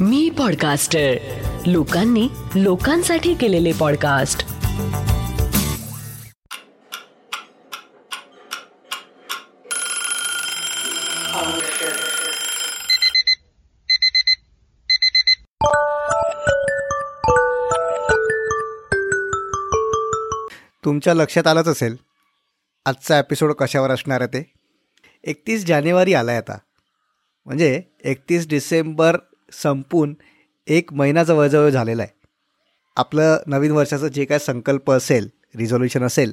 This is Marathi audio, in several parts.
मी पॉडकास्टर लोकांनी लोकांसाठी केलेले पॉडकास्ट तुमच्या लक्षात आलंच असेल आजचा एपिसोड कशावर असणार आहे ते? एकतीस जानेवारी आला आहे आता. म्हणजे एकतीस डिसेंबर संपून एक महिना जवळजवळ झालेला आहे. आपलं नवीन वर्षाचं जे काय संकल्प असेल रिझॉल्युशन असेल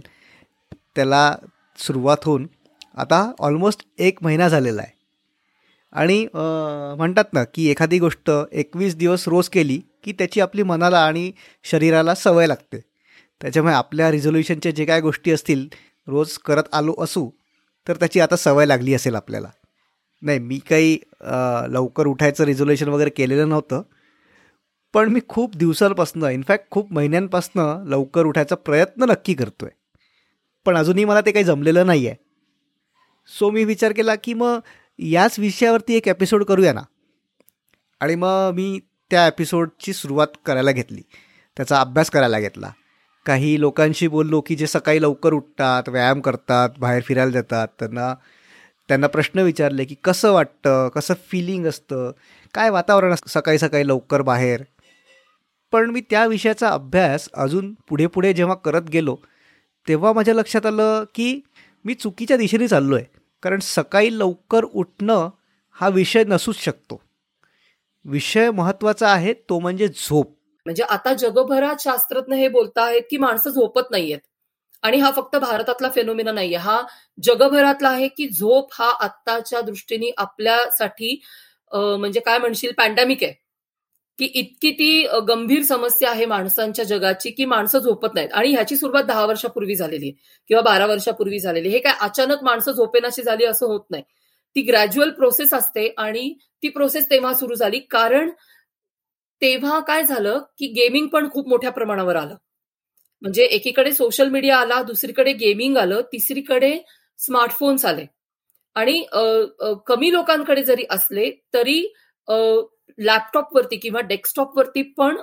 त्याला सुरुवात होऊन आता ऑलमोस्ट एक महिना झालेला आहे. आणि म्हणतात ना की एखादी गोष्ट एकवीस दिवस रोज केली की त्याची आपली मनाला आणि शरीराला सवय लागते. त्याच्यामुळे आपल्या रिझोल्युशनच्या जे काय गोष्टी असतील रोज करत आलो असू तर त्याची आता सवय लागली असेल आपल्याला. नाही मी काही लवकर उठायचं रिझोल्युशन वगैरे केलेलं नव्हतं. पण मी खूप दिवसांपासून इनफॅक्ट खूप महिन्यांपासनं लवकर उठायचा प्रयत्न नक्की करतो आहे पण अजूनही मला ते काही जमलेलं नाही आहे सो मी विचार केला की मग याच विषयावरती एक एपिसोड करूया ना. आणि मग मी त्या एपिसोडची सुरुवात करायला घेतली. त्याचा अभ्यास करायला घेतला. काही लोकांशी बोललो की जे सकाळी लवकर उठतात व्यायाम करतात बाहेर फिरायला जातात त्यांना त्यांना प्रश्न विचारले की कसं वाटतं कसं फिलिंग असतं काय वातावरण असतं सकाळी सकाळी लवकर बाहेर? पण मी त्या विषयाचा अभ्यास अजून पुढे पुढे जेव्हा करत गेलो तेव्हा माझ्या लक्षात आलं की मी चुकीच्या दिशेने चाललो आहे कारण सकाळी लवकर उठणं हा विषय नसूच शकतो. विषय महत्त्वाचा आहे तो म्हणजे झोप. म्हणजे आता जगभरात शास्त्रज्ञ हे बोलत आहेत की माणसं झोपत नाहीयेत. आणि हा फक्त भारतातला फेनोमिना नाहीये. हा जगभरातला आहे की झोप हा आत्ताच्या दृष्टीने आपल्यासाठी म्हणजे काय म्हणशील पॅन्डेमिक आहे. की इतकी ती गंभीर समस्या आहे माणसांच्या जगाची की माणसं झोपत नाहीत. आणि ह्याची सुरुवात दहा वर्षापूर्वी झालेली आहे किंवा बारा वर्षापूर्वी झालेली हे काय अचानक माणसं झोपेनाशी झाली असं होत नाही. ती ग्रॅज्युअल प्रोसेस असते आणि ती प्रोसेस तेव्हा सुरू झाली. कारण तेव्हा काय झालं की गेमिंग पण खूप मोठ्या प्रमाणावर आलं. म्हणजे एकीकडे सोशल मीडिया आला दुसरीकडे गेमिंग आलं तिसरीकडे स्मार्टफोन्स आले. आणि कमी लोकांकडे जरी असले तरी लॅपटॉपवरती किंवा डेस्कटॉपवरती पण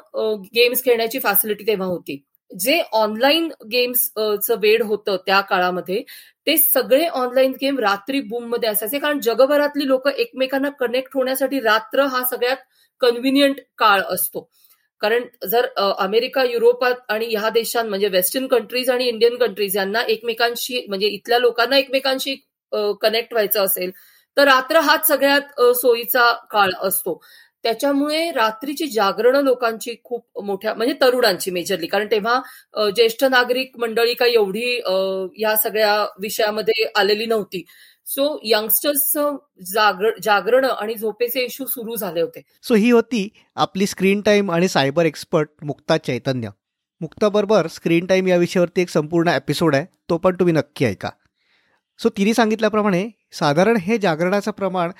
गेम्स खेळण्याची फॅसिलिटी तेव्हा होती. जे ऑनलाईन गेम्सचं वेळ होतं त्या काळामध्ये ते सगळे ऑनलाईन गेम रात्री बूममध्ये असायचे. कारण जगभरातली लोक एकमेकांना कनेक्ट होण्यासाठी रात्र हा सगळ्यात कन्व्हिनियंट काळ असतो. कारण जर अमेरिका युरोपात आणि ह्या देशांत म्हणजे वेस्टर्न कंट्रीज आणि इंडियन कंट्रीज यांना एकमेकांशी म्हणजे इथल्या लोकांना एकमेकांशी कनेक्ट व्हायचं असेल तर रात्र हाच सगळ्यात सोयीचा काळ असतो. त्याच्यामुळे रात्रीची जागरण लोकांची खूप मोठ्या म्हणजे तरुणांची मेजरली कारण तेव्हा ज्येष्ठ नागरिक मंडळी काही एवढी या सगळ्या विषयामध्ये आलेली नव्हती. सो यंगस्टर्सचं जागरण आणि झोपेचे इश्यू सुरू झाले होते. सो ही होती आपली स्क्रीन टाईम आणि सायबर एक्सपर्ट मुक्ता चैतन्य. मुक्ताबरोबर स्क्रीन टाईम या विषयावरती एक संपूर्ण एपिसोड आहे. तो पण तुम्ही नक्की ऐका. सो तिने सांगितल्याप्रमाणे साधारण हे जागरणाचं प्रमाण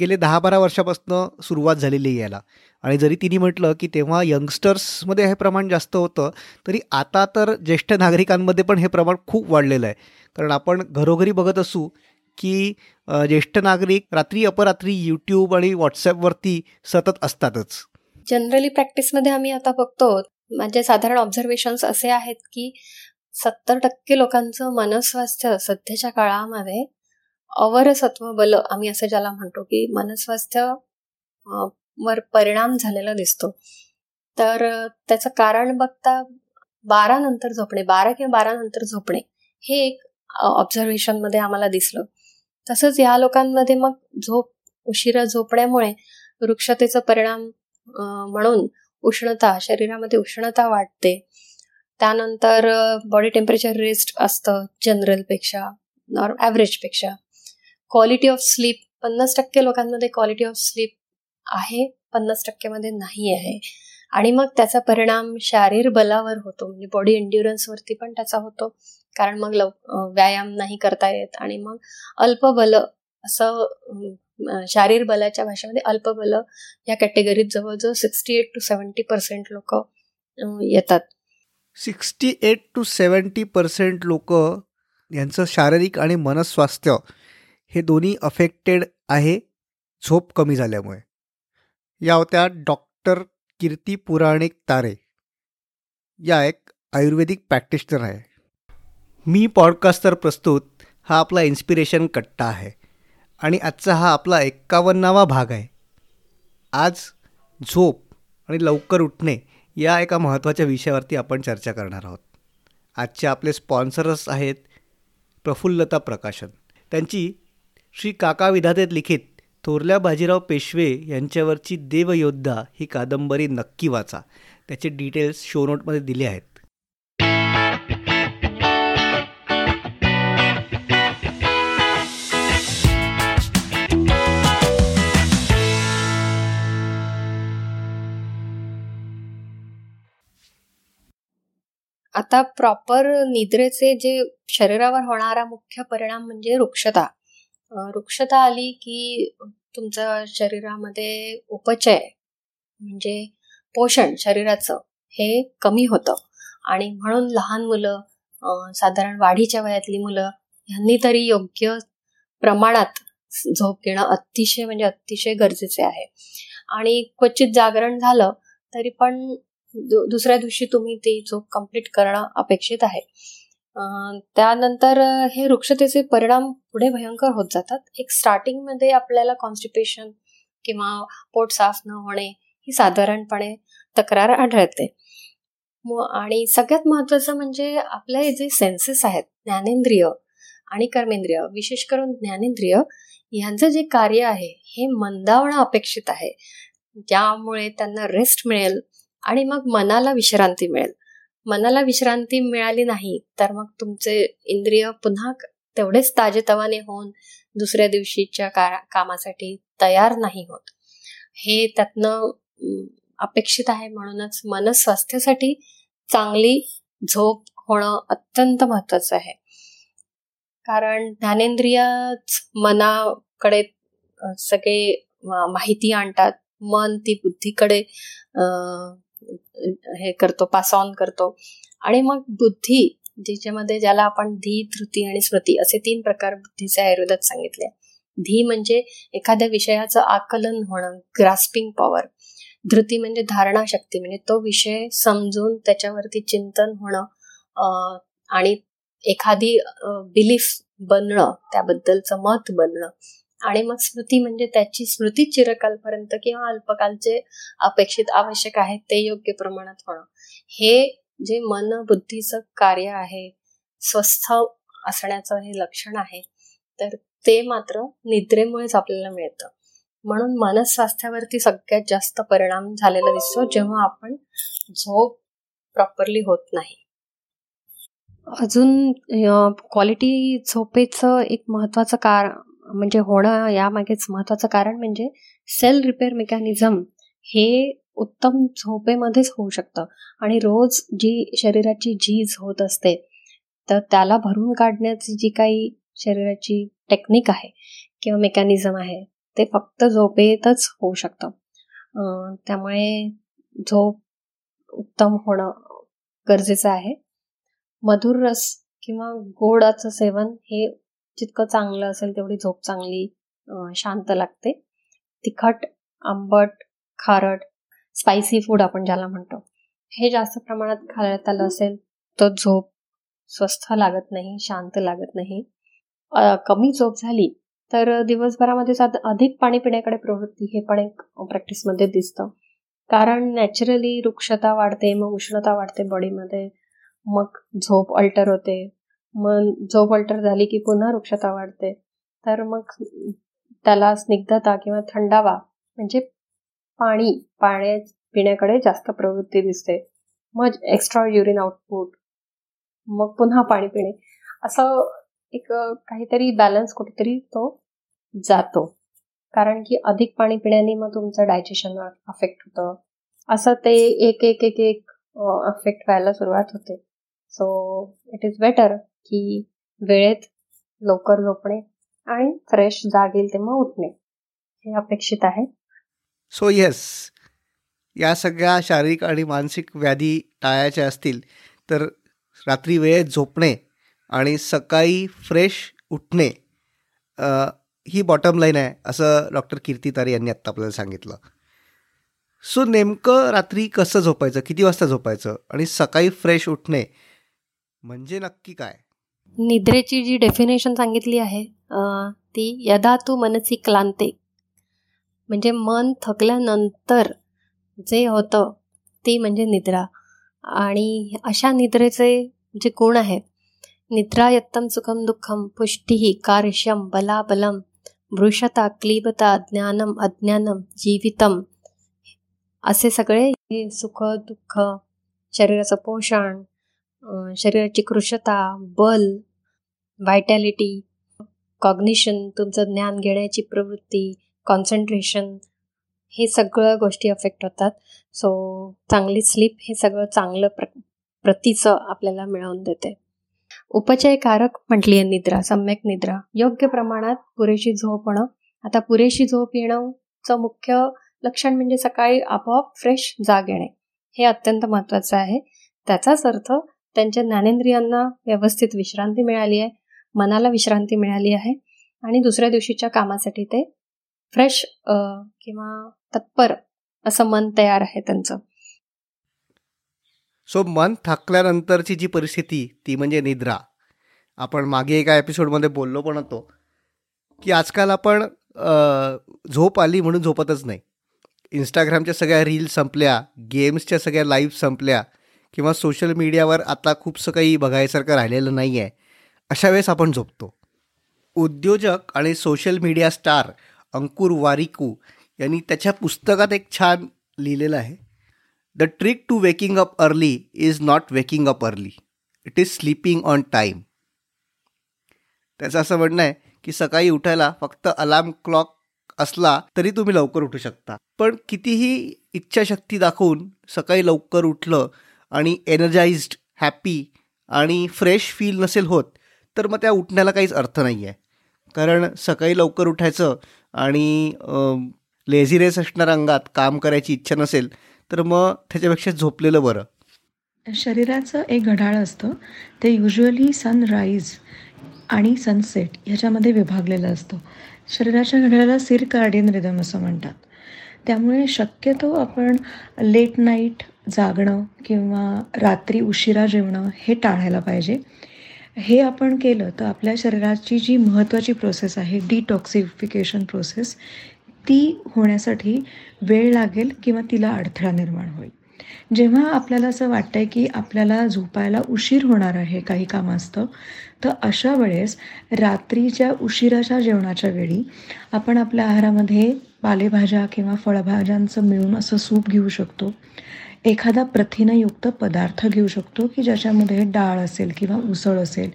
गेले दहा बारा वर्षापासून सुरुवात झालेली यायला याला. आणि जरी तिने म्हटलं की तेव्हा यंगस्टर्समध्ये हे प्रमाण जास्त होतं तरी आता तर ज्येष्ठ नागरिकांमध्ये पण हे प्रमाण खूप वाढलेलं आहे. कारण आपण घरोघरी बघत असू की ज्येष्ठ नागरिक रात्री अपरात्री यूट्यूब आणि व्हॉट्सअपवरती सतत असतातच. जनरली प्रॅक्टिसमध्ये आम्ही आता बघतो म्हणजे साधारण ऑब्झर्वेशन्स असे आहेत की सत्तर टक्के लोकांचं मनस्वास्थ्य सध्याच्या काळामध्ये अवरसत्व बल आम्ही असं ज्याला म्हणतो की मनस्वास्थ्य वर परिणाम झालेला दिसतो. तर त्याचं कारण बघता बारा नंतर झोपणे बारा किंवा बारा नंतर झोपणे हे एक ऑब्झर्वेशनमध्ये आम्हाला दिसलं. तसंच या लोकांमध्ये मग झोप उशिरा झोपण्यामुळे वृक्षतेचा परिणाम म्हणून उष्णता शरीरामध्ये उष्णता वाढते. त्यानंतर बॉडी टेम्परेचर रेस्ट असतं जनरलपेक्षा ॲव्हरेजपेक्षा. क्वालिटी ऑफ स्लीप पन्नास टक्के लोकांमध्ये क्वालिटी ऑफ स्लीप आहे पन्नास टक्क्यामध्ये नाही आहे. आणि मग त्याचा परिणाम शारीर बलावर होतो म्हणजे बॉडी वरती पण त्याचा होतो. कारण मग लव व्यायाम नाही करता येत आणि मग अल्पबल असं शारीर बलाच्या भाषेमध्ये अल्पबल या कॅटेगरीत जवळजवळ sixty eight to seventy percent लोक येतात. Sixty eight to seventy percent लोक यांचं शारीरिक आणि मनस्वास्थ्य हे दोन्ही अफेक्टेड आहे झोप कमी झाल्यामुळे. या होत्या डॉक्टर डॉक्टर कीर्ती पुराणिक तारे. या एक आयुर्वेदिक प्रॅक्टिशनर आहे. मी पॉडकास्टर प्रस्तुत हा आपला इन्स्पिरेशन कट्टा आहे. आणि आजचा हा आपला एक्कावन्नावा भाग आहे. आज झोप आणि लवकर उठणे या एका महत्त्वाच्या विषयावरती आपण चर्चा करणार आहोत. आजचे आपले स्पॉन्सरस आहेत प्रफुल्लता प्रकाशन. त्यांची श्री काका विधातेत लिखित थोरल्या बाजीराव पेशवे यांच्यावरची देवयोद्धा ही कादंबरी नक्की वाचा. त्याचे डिटेल्स शो नोटमध्ये दिले आहेत. आता प्रॉपर निद्रेचे जे शरीरावर होणारा मुख्य परिणाम म्हणजे वृक्षता वृक्षता आली की तुमचं शरीरामध्ये उपचय म्हणजे पोषण शरीराचं हे कमी होतं. आणि म्हणून लहान मुलं साधारण वाढीच्या वयातली मुलं ह्यांनी तरी योग्य प्रमाणात झोप घेणं अतिशय म्हणजे अतिशय गरजेचे आहे. आणि क्वचित जागरण झालं तरी पण दुसऱ्या दिवशी तुम्ही ती झोप कंप्लीट करणं अपेक्षित आहे. त्यानंतर हे वृक्षतेचे परिणाम पुढे भयंकर होत जातात. एक स्टार्टिंगमध्ये आपल्याला कॉन्स्टिपेशन किंवा पोट साफ न होणे ही साधारणपणे तक्रार आढळते. आणि सगळ्यात महत्वाचं म्हणजे आपले जे सेन्सेस आहेत ज्ञानेंद्रिय आणि कर्मेंद्रिय विशेष करून ज्ञानेंद्रिय यांचं जे कार्य आहे हे मंदावणं अपेक्षित आहे. ज्यामुळे त्यांना रेस्ट मिळेल आणि मग मनाला विश्रांती मिळेल. मनाला विश्रांती मिळाली नाही तर मग तुमचे इंद्रिय पुन्हा तेवढेच ताजेतवाने होऊन दुसऱ्या दिवशीच्या कामासाठी तयार नाही होत. हे त्यातनं अपेक्षित आहे म्हणूनच मनस्वास्थ्यासाठी चांगली झोप होणं अत्यंत महत्वाचं आहे. कारण ज्ञानेंद्रियच मनाकडे सगळे माहिती आणतात. मन ती बुद्धीकडे हे करतो पास ऑन करतो. आणि मग बुद्धी ज्याच्यामध्ये ज्याला आपण धी धृती आणि स्मृती असे तीन प्रकार बुद्धीचे आयुर्वेदात सांगितले. धी म्हणजे एखाद्या विषयाचं आकलन होणं ग्रास्पिंग पॉवर धृती म्हणजे धारणा शक्ती म्हणजे तो विषय समजून त्याच्यावरती चिंतन होणं आणि एखादी बिलीफ बनणं त्याबद्दलचं मत बनणं. आणि मग स्मृती म्हणजे त्याची स्मृती चिरकालपर्यंत किंवा अल्पकालचे अपेक्षित आवश्यक आहे ते योग्य प्रमाणात होणं. हे जे मन बुद्धीचं कार्य आहे स्वस्थ असण्याचं हे लक्षण आहे तर ते मात्र निद्रेमुळेच आपल्याला मिळतं. म्हणून मनस्वास्थ्यावरती सगळ्यात जास्त परिणाम झालेला दिसतो जेव्हा आपण झोप प्रॉपरली होत नाही. अजून क्वालिटी झोपेचं एक महत्वाचं कार म्हणजे होणं यामागेच महत्वाचं कारण म्हणजे सेल रिपेअर मेकॅनिझम हे उत्तम झोपेमध्येच होऊ शकतं. आणि रोज जी शरीराची झीज होत असते तर त्याला भरून काढण्याची जी काही शरीराची टेक्निक आहे किंवा मेकॅनिझम आहे ते फक्त झोपेतच होऊ शकतं. त्यामुळे झोप उत्तम होणं गरजेचं आहे. मधुर रस किंवा गोडाचं सेवन हे जितकं चांगलं असेल तेवढी झोप चांगली शांत लागते. तिखट आंबट खारट स्पायसी फूड आपण ज्याला म्हणतो हे जास्त प्रमाणात खाण्यात आलं असेल तर झोप स्वस्थ लागत नाही शांत लागत नाही. कमी झोप झाली तर दिवसभरामध्ये अधिक पाणी पिण्याकडे प्रवृत्ती हे पण एक प्रॅक्टिसमध्ये दिसतं. कारण नॅचरली वृक्षता वाढते मग उष्णता वाढते बॉडीमध्ये मग झोप अल्टर होते. मन झोप अल्टर झाली की पुन्हा वृक्षता वाढते तर मग त्याला स्निग्धता किंवा थंडावा म्हणजे पाणी पाण्या पिण्याकडे जास्त प्रवृत्ती दिसते. मग एक्स्ट्रा युरिन आउटपुट मग पुन्हा पाणी पिणे. असं एक काहीतरी बॅलन्स कुठेतरी तो जातो. कारण की अधिक पाणी पिण्याने मग तुमचं डायजेशन अफेक्ट होतं. असं ते एक एक एक एक अफेक्ट व्हायला सुरुवात होते. सो इट इज बेटर की वेळेत लवकर झोपणे आणि फ्रेश जाग येईल तेव्हा उठणे. हे अपेक्षित आहे. सो येस या सगळ्या शारीरिक आणि मानसिक व्याधी टाळायच्या असतील तर रात्री वेळेत झोपणे आणि सकाळी फ्रेश उठणे ही बॉटम लाईन आहे असं डॉक्टर कीर्ती तारे यांनी आत्ता आपल्याला सांगितलं. सो नेमकं रात्री कसं झोपायचं किती वाजता झोपायचं आणि सकाळी फ्रेश उठणे म्हणजे नक्की काय? निद्रेची जी डेफिनेशन सांगितली आहे ती यदा तू मनसी क्लांते म्हणजे मन थकल्यानंतर जे होतं ती म्हणजे निद्रा. आणि अशा निद्रेचे जे गुण आहेत निद्रा यत्तम सुखम दुःखम पुष्टी कार्यम बलाबलम वृषता क्लीबता ज्ञानम अज्ञानम जीवितम. असे सगळे हे सुख दुःख शरीराचं पोषण शरीराची कृशता बल व्हायटॅलिटी कॉग्निशन तुमचं ज्ञान घेण्याची प्रवृत्ती कॉन्सन्ट्रेशन हे सगळं गोष्टी अफेक्ट होतात. सो चांगली स्लीप हे सगळं चांगलं प्र प्रतीचं आपल्याला मिळवून देते. उपचयकारक म्हटली आहे निद्रा सम्यक निद्रा. योग्य प्रमाणात पुरेशी झोप होणं. आता पुरेशी झोप येणंचं मुख्य लक्षण म्हणजे सकाळी आपोआप फ्रेश जाग येणे. हे अत्यंत महत्त्वाचं आहे. त्याचाच अर्थ त्यांच्या ज्ञानेंद्रियांना व्यवस्थित विश्रांती मिळाली आहे मनाला विश्रांती मिळाली आहे आणि दुसऱ्या दिवशीच्या कामासाठी ते फ्रेश किंवा तत्पर असं मन तयार आहे त्यांचं. सो मन थकल्यानंतरची जी परिस्थिती ती म्हणजे निद्रा. आपण मागे एका एपिसोडमध्ये बोललो पण होतो की आजकाल आपण झोप आली म्हणून झोपतच नाही. इंस्टाग्रामच्या सगळ्या रील्स संपल्या गेम्सच्या सगळ्या लाईव्ह संपल्या किंवा सोशल मीडियावर आता खूपसं काही बघायसारखं राहिलेलं नाही आहे अशा वेळेस आपण झोपतो. उद्योजक आणि social media star Ankur Warikoo यांनी त्याच्या पुस्तकात एक छान लिहिलेलं आहे. The trick to waking up early is not waking up early it is sleeping on time त्याचं असं म्हणणं आहे की सकाळी उठायला फक्त अलार्म क्लॉक असला तरी तुम्ही लवकर उठू शकता. पण कितीही इच्छाशक्ती दाखवून सकाळी लवकर उठलं आणि एनर्जाइज्ड हॅपी आणि फ्रेश फील नसेल होत तर मग त्या उठण्याला काहीच अर्थ नाही आहे कारण सकाळी लवकर उठायचं आणि लेझिनेस असणाऱ्या अंगात काम करायची इच्छा नसेल तर मग त्याच्यापेक्षा झोपलेलं बरं. शरीराचं एक घड्याळ असतं ते युजली सनराईज आणि सनसेट ह्याच्यामध्ये विभागलेलं असतं. शरीराच्या घड्याळाला सिर कार्डियन रिदम असं म्हणतात. त्यामुळे शक्यतो आपण लेट नाईट जागणं किंवा रात्री उशिरा जेवणं हे टाळायला पाहिजे. हे आपण केलं तर आपल्या शरीराची जी महत्त्वाची प्रोसेस आहे डिटॉक्सिफिकेशन प्रोसेस ती होण्यासाठी वेळ लागेल किंवा तिला अडथळा निर्माण होईल. जेव्हा आपल्याला असं वाटतं आहे की आपल्याला झोपायला उशीर होणार आहे काही काम असतं तर अशा वेळेस रात्रीच्या उशिराच्या जेवणाच्या वेळी आपण आपल्या आहारामध्ये पालेभाज्या किंवा फळभाज्यांचं मिळून असं सूप घेऊ शकतो. एखादा प्रथिनयुक्त पदार्थ घेऊ शकतो की ज्याच्यामध्ये डाळ असेल किंवा उसळ असेल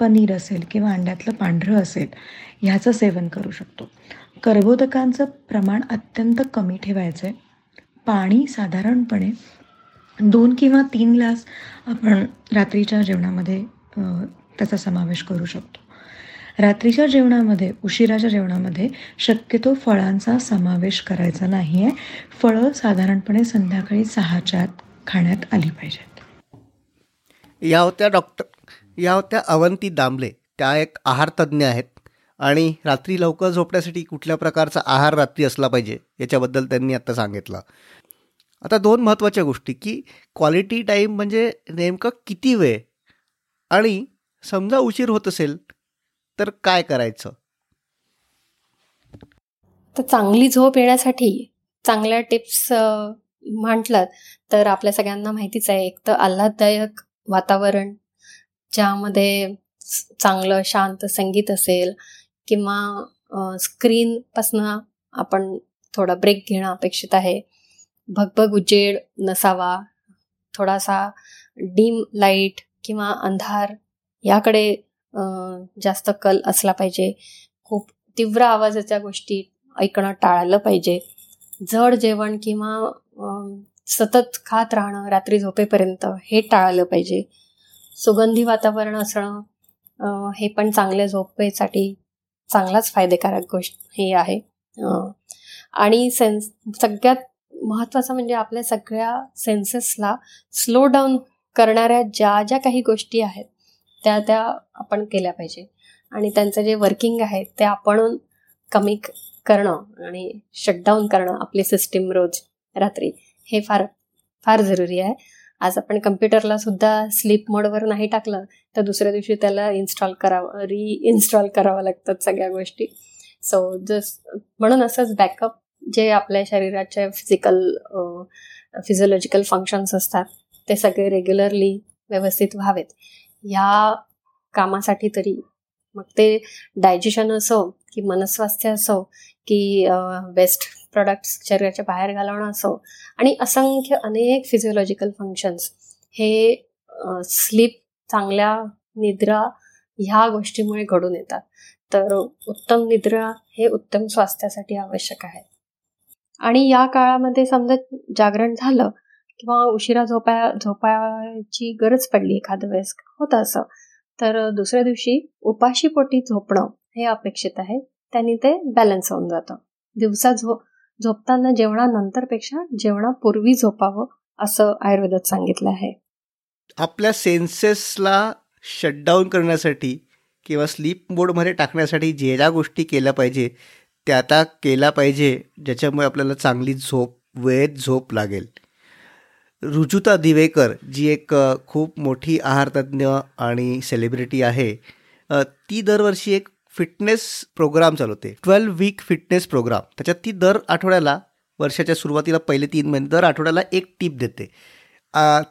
पनीर असेल किंवा अंड्यातलं पांढरं असेल ह्याचं सेवन करू शकतो. कर्बोदकांचं प्रमाण अत्यंत कमी ठेवायचं आहे पाणी साधारणपणे दोन किंवा तीन ग्लास आपण रात्रीच्या जेवणामध्ये त्याचा समावेश करू शकतो. रात्रीच्या जेवणामध्ये उशिराच्या जेवणामध्ये शक्यतो फळांचा समावेश करायचा नाही आहे फळं साधारणपणे संध्याकाळी सहाच्या आत खाण्यात आली पाहिजेत. या होत्या डॉक्टर या होत्या अवंती दामले. त्या एक आहारतज्ज्ञ आहेत. आणि रात्री लवकर झोपण्यासाठी कुठल्या प्रकारचा आहार रात्री असला पाहिजे याच्याबद्दल त्यांनी आत्ता सांगितलं. आता दोन महत्त्वाच्या गोष्टी की क्वालिटी टाईम म्हणजे नेमकं किती वेळ? आणि समजा उशीर होत असेल तर काय करायचं? तर चांगली झोप येण्यासाठी चांगल्या टिप्स म्हटलं तर आपल्या सगळ्यांना माहितीच आहे. एक तर आल्हाददायक वातावरण ज्यामध्ये चांगलं शांत संगीत असेल किंवा स्क्रीनपासनं आपण थोडा ब्रेक घेणं अपेक्षित आहे. भगभग उजेड नसावा थोडासा डीम लाइट किंवा अंधार याकडे जास्त कल असला पाहिजे. खूप तीव्र आवाजाच्या गोष्टी ऐकणं टाळलं पाहिजे. जड जेवण किंवा सतत खात राहणं रात्री झोपेपर्यंत हे टाळलं पाहिजे. सुगंधी वातावरण असणं हे पण चांगल्या झोपेसाठी चांगलाच फायदेकारक गोष्ट हे आहे. आणि सेन्स सगळ्यात महत्त्वाचं म्हणजे आपल्या सगळ्या सेन्सेसला स्लो डाऊन करणाऱ्या ज्या ज्या काही गोष्टी आहेत त्या त्या आपण केल्या पाहिजे. आणि त्यांचं जे वर्किंग आहे ते आपण कमी करणं आणि शटडाऊन करणं आपली सिस्टीम रोज रात्री हे फार फार जरुरी आहे. आज आपण कम्प्युटरला सुद्धा स्लीप मोडवर नाही टाकलं तर दुसऱ्या दिवशी त्याला इन्स्टॉल करावं रीइन्स्टॉल करावं लागतात सगळ्या गोष्टी. सो जस म्हणून असंच बॅकअप जे आपल्या शरीराचे फिजिकल फिजिओलॉजिकल फंक्शन्स असतात ते सगळे रेग्युलरली व्यवस्थित व्हावेत. ह्या कामासाठी तरी. मग ते डायजेशन असो की मनस्वास्थ्य असो की वेस्ट प्रोडक्ट्स शरीराच्या बाहेर घालवणं असो आणि असंख्य अनेक फिजिओलॉजिकल फंक्शन्स हे स्लीप चांगल्या निद्रा ह्या गोष्टीमुळे घडून येतात. तर उत्तम निद्रा हे उत्तम स्वास्थ्यासाठी आवश्यक आहे. आणि या काळामध्ये समजा जागरण झालं किंवा उशिरा झोपाया झोपायची गरज पडली एखाद्या वेळेस होतं असं. तर दुसऱ्या दिवशी उपाशी पोटी झोपणं हे अपेक्षित आहे. त्यांनी ते बॅलन्स होऊन जातं. दिवसा झो झोपताना जेवणानंतरपेक्षा जेवणापूर्वी झोपावं असं आयुर्वेदात सांगितलं आहे. आपल्या सेन्सेसला शटडाऊन करण्यासाठी किंवा स्लीप मोडमध्ये टाकण्यासाठी जे ज्या गोष्टी केल्या पाहिजे त्या आता केल्या पाहिजे ज्याच्यामुळे आपल्याला चांगली झोप वेळेत झोप लागेल. रुजुता दिवेकर जी एक खूप मोठी आहारतज्ञ आणि सेलिब्रिटी आहे ती दरवर्षी एक फिटनेस प्रोग्राम चालवते. ट्वेल्व वीक फिटनेस प्रोग्राम त्याच्यात ती दर आठवड्याला वर्षाच्या सुरुवातीला पहिले तीन महिने दर आठवड्याला एक टीप देते.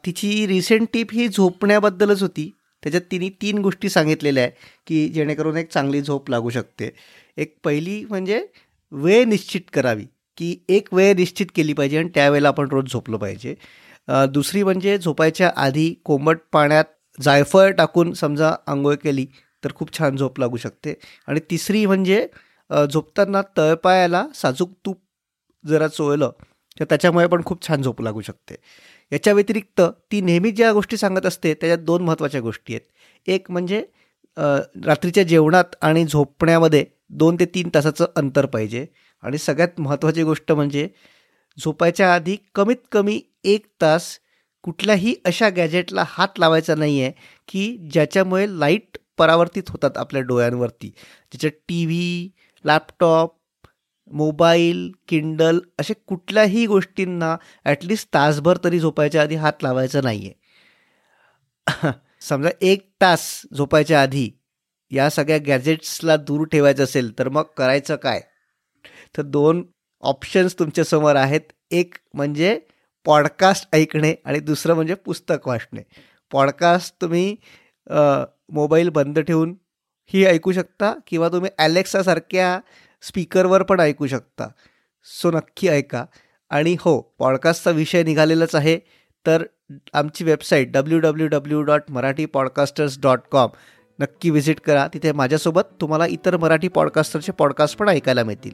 तिची रिसेंट टीप ही झोपण्याबद्दलच होती. त्याच्यात तिने तीन गोष्टी सांगितलेल्या आहे की जेणेकरून एक चांगली झोप लागू शकते. एक पहिली म्हणजे वेळ निश्चित करावी की एक वेळ निश्चित केली पाहिजे आणि त्यावेळेला आपण रोज झोपलं पाहिजे. दुसरी म्हणजे झोपायच्या आधी कोंबट पाण्यात जायफळ टाकून समजा आंघोळ केली तर खूप छान झोप लागू शकते. आणि तिसरी म्हणजे झोपताना तळपायाला साजूक तूप जरा चोळलं तर त्याच्यामुळे पण खूप छान झोप लागू शकते. याच्या व्यतिरिक्त ती नेहमी ज्या गोष्टी सांगत असते त्याच्यात दोन महत्त्वाच्या गोष्टी आहेत. एक म्हणजे रात्रीच्या जेवणात आणि झोपण्यामध्ये दोन ते तीन तासाचं अंतर पाहिजे. आणि सगळ्यात महत्त्वाची गोष्ट म्हणजे झोपायच्या आधी कमीत कमी एक तास कुठल्याही अशा गॅजेटला हात लावायचा नाही आहे की ज्याच्यामुळे लाइट परावर्तित होतात आपल्या डोळ्यांवरती. ज्याच्यात T V laptop mobile Kindle असे कुठल्याही गोष्टींना ॲटलिस्ट तासभर तरी झोपायच्या आधी हात लावायचा नाही आहे समजा एक तास झोपायच्या आधी या सगळ्या गॅजेट्सला दूर ठेवायचं असेल तर मग करायचं काय? तर दोन ऑप्शन्स तुमच्यासमोर आहेत. एक म्हणजे पॉडकास्ट ऐकणे आणि दुसरं म्हणजे पुस्तक वाचणे. पॉडकास्ट तुम्ही मोबाईल बंद ठेवून ही ऐकू शकता किंवा तुम्ही ॲलेक्सासारख्या स्पीकरवर पण ऐकू शकता. सो नक्की ऐका. आणि हो पॉडकास्टचा विषय निघालेलाच आहे. तर आमची website W W W dot Marathi podcasters dot com नक्की व्हिजिट करा. तिथे माझ्यासोबत तुम्हाला इतर मराठी पॉडकास्टरचे पॉडकास्ट पण ऐकायला मिळतील.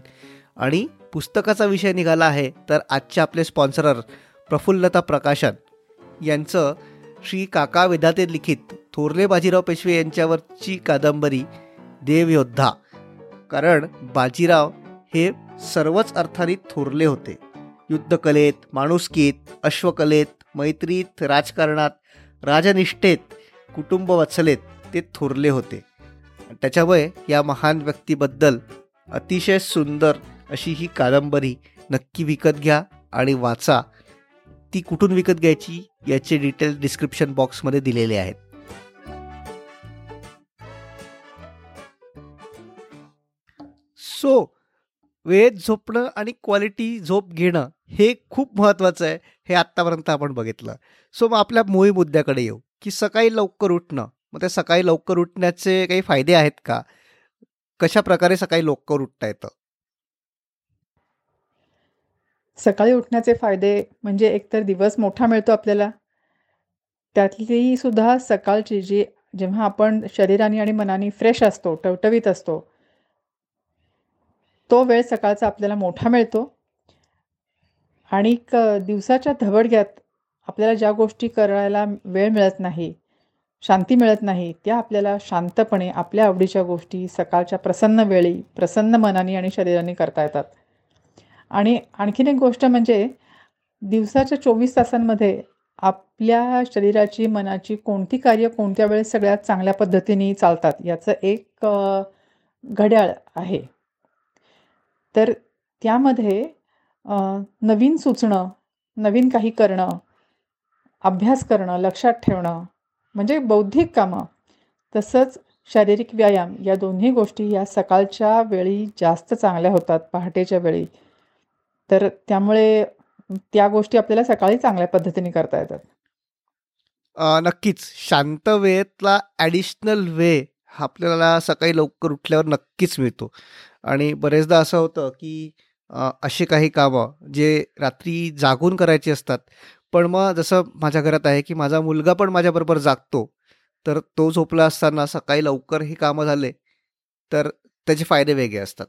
आणि पुस्तकाचा विषय निघाला आहे तर आजचे आपले स्पॉन्सरर प्रफुल्लता प्रकाशन यांचं श्री काका वेदाते लिखित थोरले बाजीराव पेशवे यांच्यावरची कादंबरी देवयोद्धा. कारण बाजीराव हे सर्वच अर्थाने थोरले होते. युद्धकलेत माणुसकीत अश्वकलेत मैत्रीत राजकारणात राजनिष्ठेत कुटुंब वत्सलेत ते थोरले होते. त्याच्यामुळे या महान व्यक्तीबद्दल अतिशय सुंदर अशी ही कादंबरी नक्की विकत घ्या आणि वाचा. ती कुठून विकत घ्यायची याचे डिटेल डिस्क्रिप्शन बॉक्समध्ये दिलेले आहेत. सो वेळेत झोपणं आणि क्वालिटी झोप घेणं हे खूप महत्त्वाचं आहे हे आत्तापर्यंत आपण बघितलं. सो मग आपल्या मूळ मुद्द्याकडे येऊ की सकाळी लवकर उठणं मग त्या सकाळी लवकर उठण्याचे काही फायदे आहेत का? कशा प्रकारे सकाळी लवकर उठता येतं? सकाळी उठण्याचे फायदे म्हणजे एकतर दिवस मोठा मिळतो आपल्याला. त्यातली सुद्धा सकाळची जी जेव्हा आपण शरीराने आणि मनाने फ्रेश असतो टवटवीत असतो तो वेळ सकाळचा आपल्याला मोठा मिळतो. आणि क दिवसाच्या धबडग्यात आपल्याला ज्या गोष्टी करायला वेळ मिळत नाही शांती मिळत नाही त्या आपल्याला शांतपणे आपल्या आवडीच्या गोष्टी सकाळच्या प्रसन्न वेळी प्रसन्न मनाने आणि शरीराने करता येतात. आणि आणखीन एक गोष्ट म्हणजे दिवसाच्या चोवीस तासांमध्ये आपल्या शरीराची मनाची कोणती कार्य कोणत्या वेळेस सगळ्यात चांगल्या पद्धतीने चालतात याचं एक घड्याळ आहे. तर त्यामध्ये नवीन सुचणं नवीन काही करणं अभ्यास करणं लक्षात ठेवणं म्हणजे बौद्धिक कामं तसंच शारीरिक व्यायाम या दोन्ही गोष्टी या सकाळच्या वेळी जास्त चांगल्या होतात पहाटेच्या वेळी. तर त्यामुळे त्या गोष्टी आपल्याला सकाळी चांगल्या पद्धतीने करता येतात. नक्कीच. शांत वेळेतला ॲडिशनल वे आपल्याला सकाळी लवकर उठल्यावर नक्कीच मिळतो. आणि बरेचदा असं होतं की असे काही कामं जे रात्री जागून करायची असतात पण मग जसं माझ्या घरात आहे की माझा मुलगा पण माझ्याबरोबर जागतो तर तो झोपला असताना सकाळी लवकर ही कामं झाले तर त्याचे फायदे वेगळे असतात.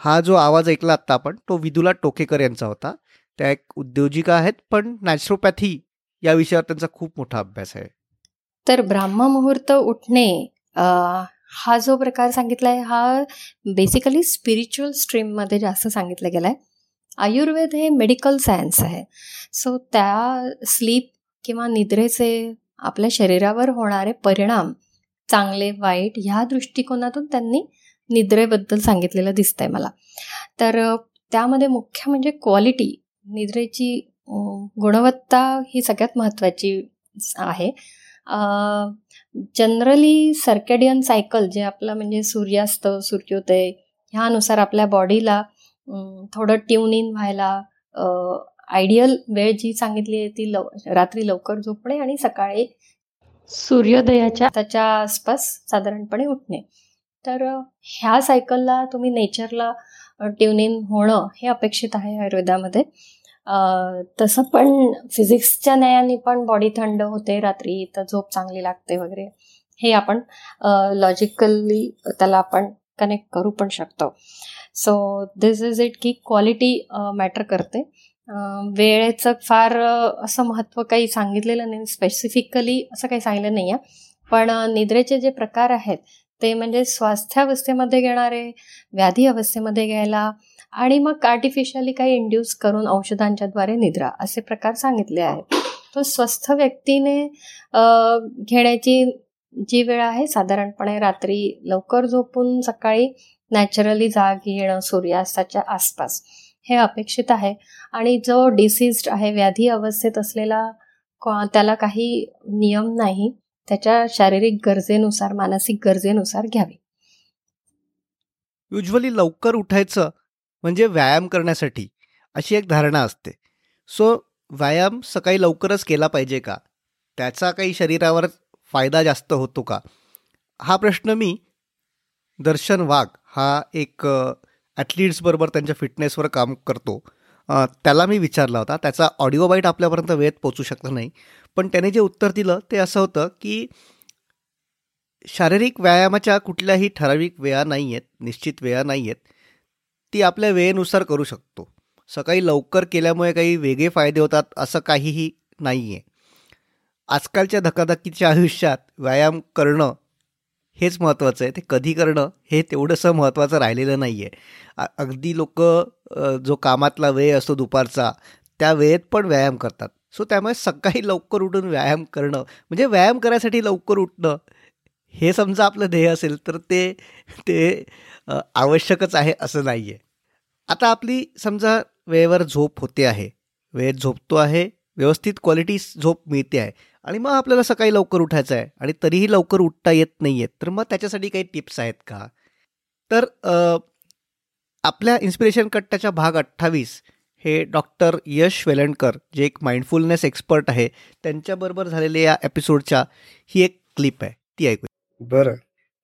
हा जो आवाज ऐकला आत्ता आपण तो विदुला टोकेकर यांचा होता. त्या एक उद्योजिका आहेत पण नॅचरोपॅथी या विषयावर त्यांचा खूप मोठा अभ्यास आहे. तर ब्राह्म मुहूर्त उठणे हा जो प्रकार सांगितला आहे हा बेसिकली स्पिरिच्युअल स्ट्रीममध्ये जास्त सांगितलं गेलं आहे आयुर्वेद हे मेडिकल सायन्स आहे. सो त्या स्लीप किंवा निद्रेचे आपल्या शरीरावर होणारे परिणाम चांगले वाईट ह्या दृष्टिकोनातून त्यांनी निद्रेबद्दल सांगितलेलं दिसतंय मला. तर त्यामध्ये मुख्य म्हणजे क्वालिटी निद्रेची गुणवत्ता ही सगळ्यात महत्त्वाची आहे. जनरली सर्केडियन सायकल जे आपलं म्हणजे सूर्यास्त सूर्योदय ह्यानुसार आपल्या बॉडीला थोडं ट्यून इन व्हायला आयडियल वेळ जी सांगितली आहे ती लव रात्री लवकर झोपणे आणि सकाळी सूर्योदयाच्या त्याच्या आसपास साधारणपणे उठणे. तर ह्या सायकलला तुम्ही नेचरला ट्यून इन होणं हे अपेक्षित आहे आयुर्वेदामध्ये. तसं पण फिजिक्सच्या न्यायाने पण बॉडी थंड होते रात्री तर झोप चांगली लागते वगैरे. हे आपण लॉजिकली त्याला आपण कनेक्ट करू पण शकतो. सो दिस इज इट की क्वालिटी मॅटर करते. वेळेचं फार असं महत्त्व काही सांगितलेलं नाही स्पेसिफिकली असं काही सांगितलं नाही आहे पण निद्रेचे जे प्रकार आहेत ते म्हणजे स्वास्थ्यावस्थेमध्ये घेणारे व्याधी अवस्थेमध्ये घ्यायला आणि मग आर्टिफिशियली काही इंड्यूस करून औषधांच्याद्वारे निद्रा असे प्रकार सांगितले आहेत. तो स्वस्थ व्यक्तीने घेण्याची जी वेळ आहे साधारणपणे रात्री लवकर झोपून सकाळी नॅचरली जाग येणं सूर्यास्ताच्या आसपास हे अपेक्षित आहे. आणि जो डिसीज्ड आहे व्याधी अवस्थेत असलेला त्याला काही नियम नाही. त्याच्या शारीरिक गरजेनुसार मानसिक गरजेनुसार घ्यावे. युजली लवकर उठायचं म्हणजे व्यायाम करण्यासाठी अशी एक धारणा असते. सो व्यायाम सकाळी लवकरच केला पाहिजे का? त्याचा काही शरीरावर फायदा जास्त होतो का? हा प्रश्न मी दर्शन वाघ हा एक ॲथलीट्सबरोबर त्यांच्या फिटनेसवर काम करतो. त्याला मी विचारला होता. त्याचा ऑडिओ बाईट आपल्यापर्यंत वेळेत पोचू शकला नाही. पण त्याने जे उत्तर दिलं ते असं होतं की शारीरिक व्यायामाच्या कुठल्याही ठराविक वेळा नाही आहेत निश्चित वेळा नाही आहेत ती आपल्या वेळेनुसार करू शकतो. सकाळी लवकर केल्यामुळे काही वेगळे फायदे होतात असं काहीही नाही आहे आजकालच्या धकाधकीच्या आयुष्यात व्यायाम करणं हेच महत्त्वाचं आहे. ते कधी करणं हे तेवढंसं महत्त्वाचं राहिलेलं नाही आहे अगदी लोक जो कामातला वेळ असतो दुपारचा त्या वेळेत पण व्यायाम करतात. सो त्यामुळे सकाळी लवकर उठून व्यायाम करणं म्हणजे व्यायाम करायसाठी लवकर उठणं हे समजा आपलं ध्येय असेल तर ते ते आवश्यकच आहे असं नाही आहे आता आपली समजा वेळेवर झोप होते आहे. वेळेत झोपतो आहे. व्यवस्थित क्वालिटी झोप मिळते आहे. आणि मग आपल्याला सकाळी लवकर उठायचं आहे. आणि तरीही लवकर उठता येत नाही आहेत तर मग त्याच्यासाठी काही टिप्स आहेत का? तर आपल्या इन्स्पिरेशन कट्ट्याच्या भाग अठ्ठावीस हे डॉक्टर यश वेलणकर जे एक माइंडफुलनेस एक्सपर्ट आहे त्यांच्याबरोबर झालेल्या या एपिसोडच्या ही एक क्लिप आहे. ती ऐकू बरं.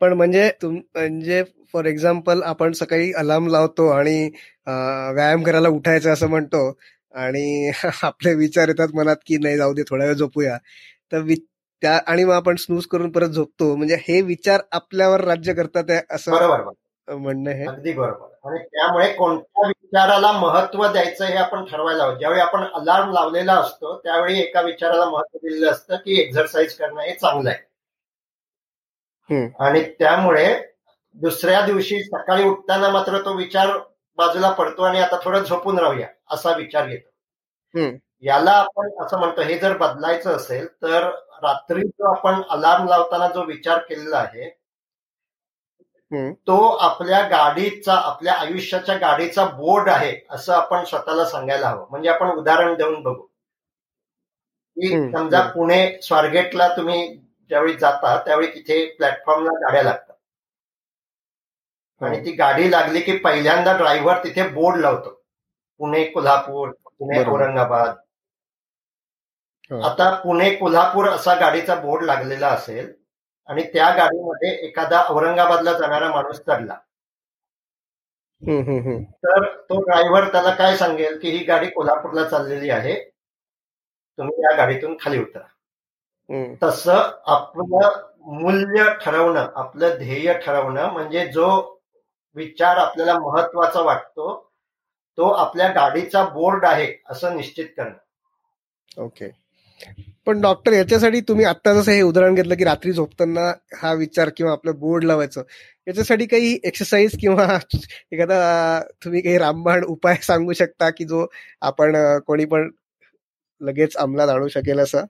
पण म्हणजे तुम म्हणजे फॉर एक्झाम्पल आपण सकाळी अलार्म लावतो आणि व्यायाम करायला उठायचं असं म्हणतो. आणि आपले विचार येतात मनात की नाही जाऊ दे थोडा वेळ झोपूया. तर त्या आणि मग आपण स्नूज करून परत झोपतो. म्हणजे हे विचार आपल्यावर राज्य करतात असं बरोबर म्हणणं हे अगदी बरोबर. आणि त्यामुळे कोणत्या विचाराला महत्त्व द्यायचं हे आपण ठरवायला हवं. ज्यावेळी आपण अलार्म लावलेला असतो त्यावेळी एका विचाराला महत्त्व दिलेलं असतं की एक्झरसाईज करणं हे चांगलं आहे. आणि त्यामुळे दुसऱ्या दिवशी सकाळी उठताना मात्र तो विचार बाजूला पडतो आणि आता थोडं झोपून राहूया. असा विचार घेतो याला आपण असं म्हणतो हे जर बदलायचं असेल तर रात्री जो आपण अलार्म लावताना जो विचार केलेला आहे तो आपल्या गाडीचा आपल्या आयुष्याच्या गाडीचा बोर्ड आहे असं आपण स्वतःला सांगायला हवं. म्हणजे आपण उदाहरण देऊन बघू. की समजा पुणे स्वारगेटला तुम्ही ज्यावेळी जाता त्यावेळी तिथे प्लॅटफॉर्मला गाड्या लागतात. आणि ती गाडी लागली की पहिल्यांदा ड्रायव्हर तिथे बोर्ड लावतो. पुणे कोल्हापूर पुणे औरंगाबाद. आता पुणे कोल्हापूर असा गाडीचा बोर्ड लागलेला असेल आणि त्या गाडीमध्ये एखादा औरंगाबादला जाणारा माणूस चढला. तर तो ड्रायव्हर त्याला काय सांगेल की ही गाडी कोल्हापूरला चाललेली आहे. तुम्ही या गाडीतून खाली उतरा. तसं आपलं मूल्य ठरवणं आपलं ध्येय ठरवणं म्हणजे जो विचार आपल्याला महत्त्वाचा वाटतो तो आपल्या गाडीचा बोर्ड आहे असं निश्चित करणं. ओके पण डॉक्टर याच्यासाठी तुम्ही आता जसं हे उदाहरण घेतलं की रात्री झोपताना हा विचार किंवा आपलं बोर्ड लावायचं याच्यासाठी काही एक्सरसाइज किंवा एखादा तुम्ही काही रामबाण उपाय सांगू शकता की जो आपण कोणी पण लगेच अंमलात आणू शकेल असं?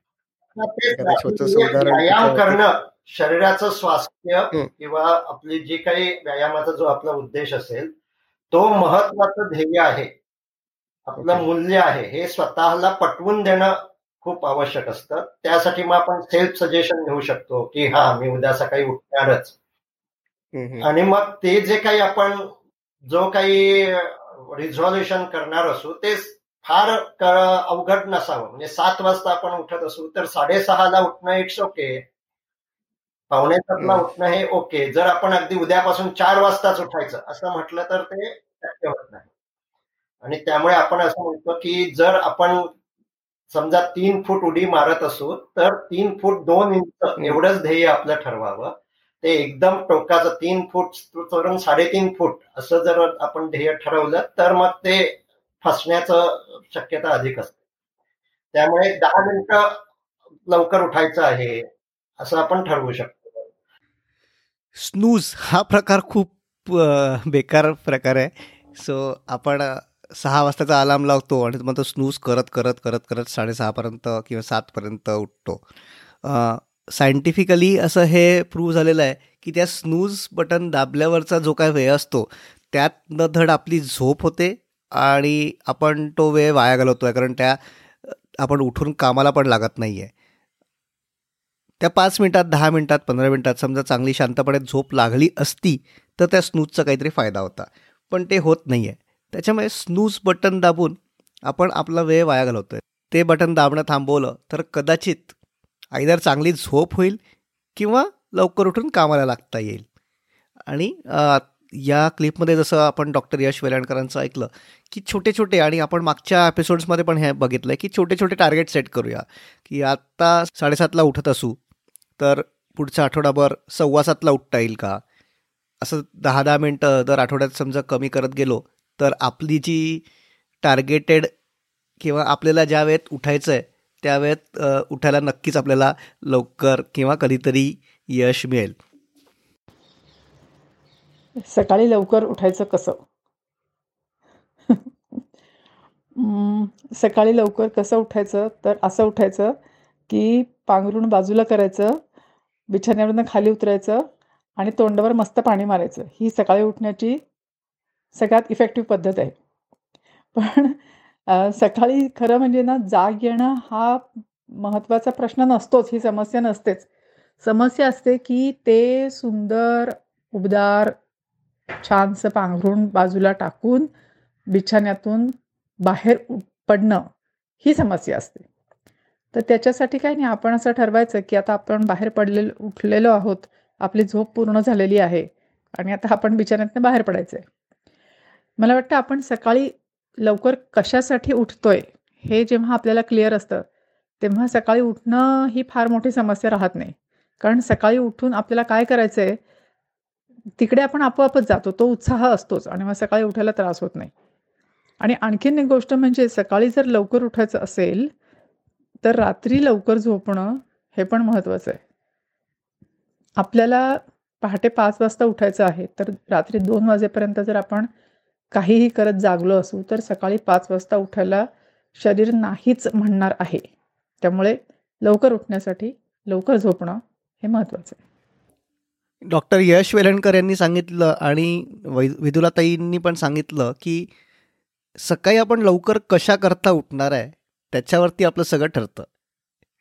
व्यायाम करणं शरीराचं स्वास्थ्य किंवा आपली जी काही व्यायामाचा जो आपला उद्देश असेल तो महत्वाचं ध्येय आहे. आपलं मूल्य आहे. हे स्वतःला पटवून देणं खूप आवश्यक असतं. त्यासाठी मग आपण सेल्फ सजेशन घेऊ शकतो की हा मी उद्या सकाळी उठणारच. आणि मग ते जे काही आपण जो काही रिझॉल्युशन करणार असू ते फार अवघड नसावं. म्हणजे सात वाजता आपण उठत असू तर साडेसहाला उठणं इट्स ओके पावणे सातला उठणं हे ओके. जर आपण अगदी उद्यापासून चार वाजताच उठायचं असं म्हटलं तर ते शक्य होत नाही. आणि त्यामुळे आपण असं म्हणतो की जर आपण समजा तीन फूट उडी मारत असू तर तीन फूट दोन इंच एवढंच ध्येय आपलं ठरवावं. ते एकदम टोकाचं तीन फूट सोडून साडेतीन फूट असं जर आपण ध्येय ठरवलं तर मग ते फसण्याचं शक्यता अधिक असते. त्यामुळे दहा मिनिटं लवकर उठायचं आहे. असं आपण ठरवू शकतो. स्नूज हा प्रकार खूप बेकार प्रकार आहे. सो आपण सहा वाजताचा अलार्म लावतो आणि मग तो स्नूज करत करत करत करत साडेसहापर्यंत किंवा सातपर्यंत उठतो. सायंटिफिकली असं हे प्रूव्ह झालेलं आहे की त्या स्नूज बटन दाबल्यावरचा जो काय वेळ असतो त्यात न धड आपली झोप होते आणि आपण तो वेळ वाया घालवतो आहे कारण त्या आपण उठून कामाला पण लागत नाही आहे त्या पाच मिनटात दहा मिनटात पंधरा मिनटात समजा चांगली शांतपणे झोप लागली असती तर त्या स्नूजचा काहीतरी फायदा होता. पण ते होत नाही आहे त्याच्यामुळे स्नूज बटन दाबून आपण आपला वेळ वाया घालवतोय. ते बटन दाबणं थांबवलं तर कदाचित आईदार चांगली झोप होईल किंवा लवकर उठून कामाला लागता येईल. आणि या क्लिपमध्ये जसं आपण डॉक्टर यश वेलाणकरांचं ऐकलं की छोटे छोटे आणि आपण मागच्या एपिसोड्समध्ये पण हे बघितलं आहे की छोटे छोटे टार्गेट सेट करूया. की आत्ता साडेसातला उठत असू तर पुढचा आठवडाभर सव्वा सातला उठता येईल का? असं दहा दहा मिनटं दर आठवड्यात समजा कमी करत गेलो तर आपली जी टार्गेटेड किंवा आपल्याला ज्या वेळेत उठायचं आहे त्या वेळेत उठायला नक्कीच आपल्याला लवकर किंवा कधीतरी यश मिळेल. सकाळी लवकर उठायचं कसं? सकाळी लवकर कसं उठायचं? तर असं उठायचं की पांघरून बाजूला करायचं बिछाण्यावरनं खाली उतरायचं आणि तोंडावर मस्त पाणी मारायचं. ही सकाळी उठण्याची सगळ्यात इफेक्टिव्ह पद्धत आहे. पण सकाळी खरं म्हणजे ना जाग येणं हा महत्त्वाचा प्रश्न नसतोच ही समस्या नसतेच. समस्या असते की ते सुंदर उबदार छानसं पांघरून बाजूला टाकून बिछाण्यातून बाहेर पडणं ही समस्या असते. तर त्याच्यासाठी काय नाही आपण असं ठरवायचं की आता आपण बाहेर पडलेलो उठलेलो आहोत. आपली झोप पूर्ण झालेली आहे आणि आता आपण बिचाऱ्यातनं बाहेर पडायचं आहे मला वाटतं आपण सकाळी लवकर कशासाठी उठतोय हे जेव्हा आपल्याला क्लिअर असतं तेव्हा सकाळी उठणं ही फार मोठी समस्या राहत नाही. कारण सकाळी उठून आपल्याला काय करायचं आहे तिकडे आपण आपोआपच जातो तो उत्साह असतोच आणि मग सकाळी उठायला त्रास होत नाही. आणि आणखीन एक गोष्ट म्हणजे सकाळी जर लवकर उठायचं असेल तर रात्री लवकर झोपणं हे पण महत्त्वाचं आहे. आपल्याला पहाटे पाच वाजता उठायचं आहे तर रात्री दोन वाजेपर्यंत जर आपण काहीही करत जागलो असू तर सकाळी पाच वाजता उठायला शरीर नाहीच म्हणणार आहे. त्यामुळे लवकर उठण्यासाठी लवकर झोपणं हे महत्त्वाचं आहे. डॉक्टर यश वेलणकर यांनी सांगितलं आणि वै विदुलाताईंनी पण सांगितलं की सकाळी आपण लवकर कशा करता उठणार आहे त्याच्यावरती आपलं सगळं ठरतं.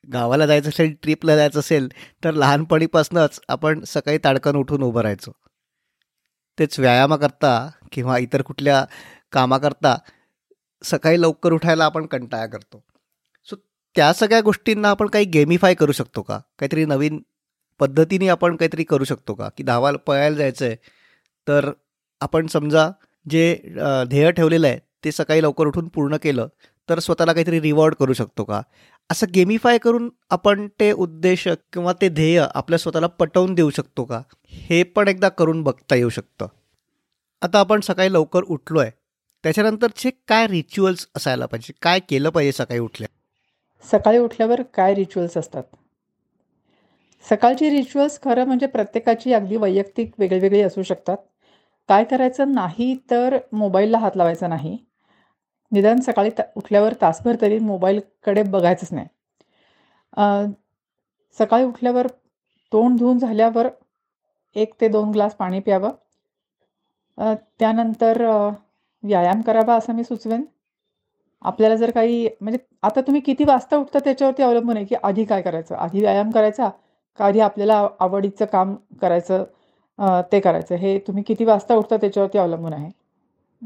गावाला जायचं असेल ट्रिपला जायचं असेल तर लहानपणीपासूनच आपण सकाळी ताडकन उठून उभं राहायचो. तेच व्यायामाकरता किंवा इतर कुठल्या कामाकरता सकाळी लवकर उठायला आपण कंटाळा करतो. सो त्या सगळ्या गोष्टींना आपण काही गेमिफाय करू शकतो का? काहीतरी नवीन पद्धतीने आपण काहीतरी करू शकतो का? की धावायला पळायला जायचं आहे तर आपण समजा जे ध्येय ठेवलेलं आहे ते सकाळी लवकर उठून पूर्ण केलं तर स्वतःला काहीतरी रिवॉर्ड करू शकतो का? असं गेमिफाय करून आपण ते उद्देश किंवा ते ध्येय आपल्या स्वतःला पटवून देऊ शकतो का? हे पण एकदा करून बघता येऊ शकतं. आता आपण सकाळी लवकर उठलो आहे त्याच्यानंतरचे काय रिच्युअल्स असायला पाहिजे? काय केलं पाहिजे सकाळी उठल्या? सकाळी उठल्यावर काय रिच्युअल्स असतात? सकाळची रिच्युअल्स खरं म्हणजे प्रत्येकाची अगदी वैयक्तिक वेगळीवेगळी असू शकतात. काय करायचं नाही तर मोबाईलला हात लावायचा नाही. निदान सकाळी त उठल्यावर तासभर तरी मोबाईलकडे बघायचंच नाही. सकाळी उठल्यावर तोंड धुवून झाल्यावर एक ते दोन ग्लास पाणी प्यावं. त्यानंतर व्यायाम करावा असं मी सुचवेन. आपल्याला जर काही म्हणजे आता तुम्ही किती वाजता उठता त्याच्यावरती अवलंबून आहे की आधी काय करायचं? आधी व्यायाम करायचा का आधी आपल्याला आवडीचं काम करायचं ते करायचं? हे तुम्ही किती वाजता उठता त्याच्यावरती अवलंबून आहे?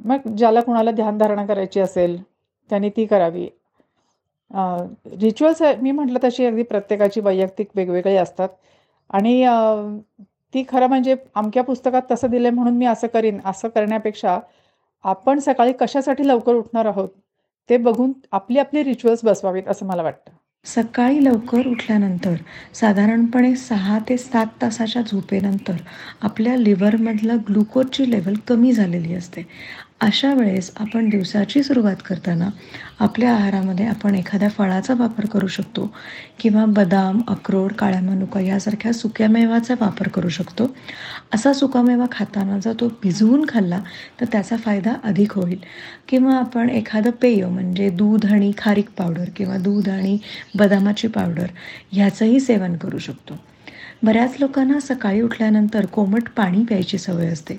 मग ज्याला कुणाला ध्यानधारणा करायची असेल त्यांनी ती करावी. रिच्युअल्स मी म्हटलं तशी अगदी प्रत्येकाची वैयक्तिक वेगवेगळी असतात. आणि ती खरं म्हणजे अमक्या पुस्तकात तसं दिलं म्हणून मी असं करीन. असं करण्यापेक्षा आपण सकाळी कशासाठी लवकर उठणार आहोत ते बघून आपली आपली रिच्युअल्स बसवावीत असं मला वाटतं. सकाळी लवकर उठल्यानंतर साधारणपणे सहा ते सात तासाच्या झोपेनंतर आपल्या लिव्हरमधलं ग्लुकोजची लेवल कमी झालेली असते. अशा वेळेस आपण दिवसाची सुरुवात करताना आपल्या आहारामध्ये आपण एखाद्या फळाचा वापर करू शकतो किंवा बदाम अक्रोड काळ्या मनुका यासारख्या सुक्यामेवाचा वापर करू शकतो. असा सुकामेवा खाताना जर तो भिजवून खाल्ला तर त्याचा फायदा अधिक होईल. किंवा आपण एखादं पेय म्हणजे दूध आणि खारीक पावडर किंवा दूध आणि बदामाची पावडर ह्याचंही सेवन करू शकतो. बऱ्याच लोकांना सकाळी उठल्यानंतर कोमट पाणी प्यायची सवय असते.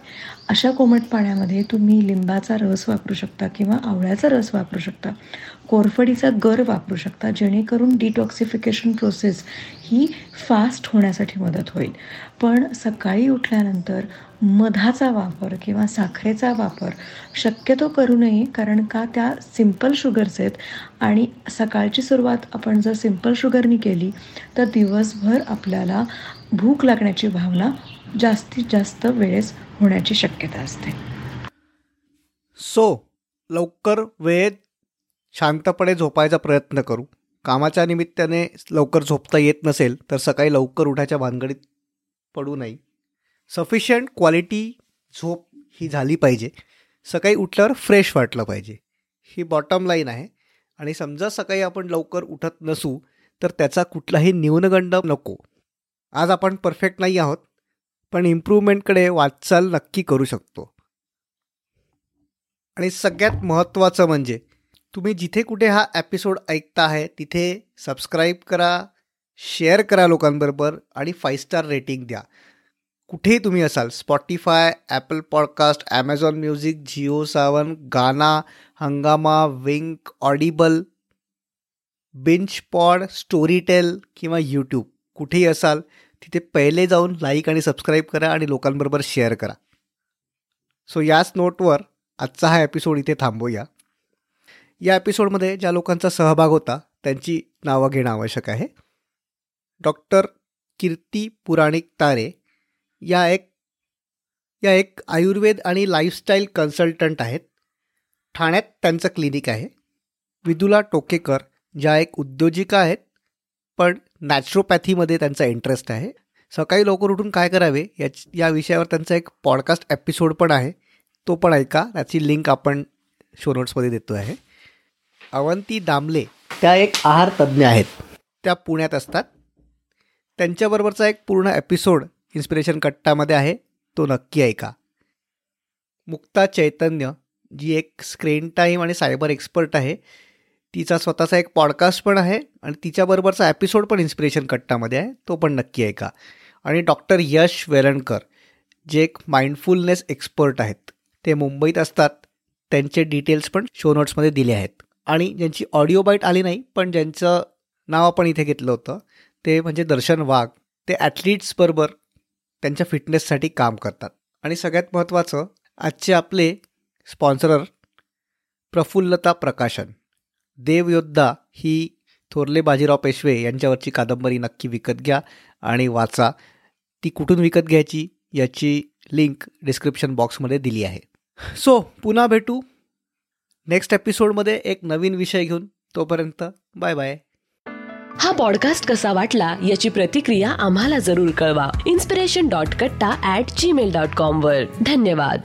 अशा कोमट पाण्यामध्ये तुम्ही लिंबाचा रस वापरू शकता किंवा आवळ्याचा रस वापरू शकता. कोरफडीचा गर वापरू शकता जेणेकरून डिटॉक्सिफिकेशन प्रोसेस ही फास्ट होण्यासाठी मदत होईल. पण सकाळी उठल्यानंतर मधाचा वापर किंवा साखरेचा वापर शक्यतो करू नये कारण का त्या सिंपल शुगर्स आहेत. आणि सकाळची सुरुवात आपण जर सिंपल शुगरनी केली तर दिवसभर आपल्याला भूक लागण्याची भावना जास्तीत जास्त वेळेस होण्याची शक्यता असते. सो लवकर वेळेत शांतपणे झोपायचा प्रयत्न करू. कामाच्या निमित्ताने लवकर झोपता येत नसेल तर सकाळी लवकर उठायच्या भानगडीत पडू नये. सफिशियंट क्वालिटी झोप ही झाली पाहिजे. सकाळी उठल्यावर फ्रेश वाटलं पाहिजे. ही बॉटम लाईन आहे. आणि समजा सकाळी आपण लवकर उठत नसू तर त्याचा कुठलाही न्यूनगंड नको. आज आपण परफेक्ट नाही आहोत पण इम्प्रूव्हमेंटकडे वाटचाल नक्की करू शकतो. आणि सगळ्यात महत्त्वाचं म्हणजे तुम्ही जिथे कुठे हा एपिसोड ऐकता आहे तिथे सबस्क्राईब करा शेअर करा लोकांबरोबर आणि फाईव्ह स्टार रेटिंग द्या. कुठेही तुम्ही असाल Spotify Apple podcast Amazon music JioSaavn Gaana Hungama Wynk Audible बिंच पॉड स्टोरीटेल किंवा यूट्यूब कुठेही असाल तिथे पहिले जाऊन लाईक आणि सबस्क्राईब करा आणि लोकांबरोबर शेअर करा. सो याच नोटवर आजचा हा एपिसोड इथे थांबूया. या एपिसोडमध्ये ज्या लोकांचा सहभाग होता त्यांची नावं घेणं आवश्यक आहे. डॉक्टर कीर्ती पुराणिक तारे या एक या एक आयुर्वेद आणि लाईफस्टाईल कन्सल्टंट आहेत. ठाण्यात त्यांचं क्लिनिक आहे. विदुला टोकेकर ज्या एक उद्योजिका आहेत पण नॅचरोपॅथीमध्ये त्यांचा इंटरेस्ट आहे. सकाळी लवकर उठून काय करावे या या विषयावर त्यांचा एक पॉडकास्ट एपिसोड पण आहे. तो पण ऐका त्याची लिंक आपण शो नोट्समध्ये देतो आहे अवंती दामले त्या एक आहार तज्ज्ञ आहेत. त्या पुण्यात असतात. त्यांच्याबरोबरचा एक पूर्ण एपिसोड इन्स्पिरेशन कट्टामध्ये आहे. तो नक्की ऐका. मुक्ता चैतन्य जी एक स्क्रीन टाईम आणि सायबर एक्सपर्ट आहे तिचा स्वतःचा एक पॉडकास्ट पण आहे आणि तिच्याबरोबरचा एपिसोड पण इन्स्पिरेशन कट्टामध्ये आहे. तो पण नक्की ऐका. आणि डॉक्टर यश वेलणकर जे एक माइंडफुलनेस एक्सपर्ट आहेत. ते मुंबईत असतात. त्यांचे डिटेल्स पण शो नोट्समध्ये दिले आहेत. आणि ज्यांची ऑडिओ बाईट आली नाही पण ज्यांचं नाव आपण इथे घेतलं होतं ते म्हणजे दर्शन वाघ ते ॲथलीट्सबरोबर त्यांच्या फिटनेससाठी काम करतात. आणि सगळ्यात महत्त्वाचं आजचे आपले स्पॉन्सरर प्रफुल्लता प्रकाशन. देवयोद्धा ही थोरले बाजीराव पेशवे यांच्यावरची कादंबरी नक्की विकत घ्या आणि वाचा. ती कुठून विकत घ्यायची याची लिंक डिस्क्रिप्शन बॉक्समध्ये दिली आहे. सो पुन्हा भेटू. नेक्स्ट एपिसोडमध्ये एक नवीन विषय घेऊन तोपर्यंत बाय बाय. हा पॉडकास्ट कसा वाटला याची प्रतिक्रिया आम्हाला जरूर कळवा. Inspiration dot Katta at Gmail dot com वर. धन्यवाद.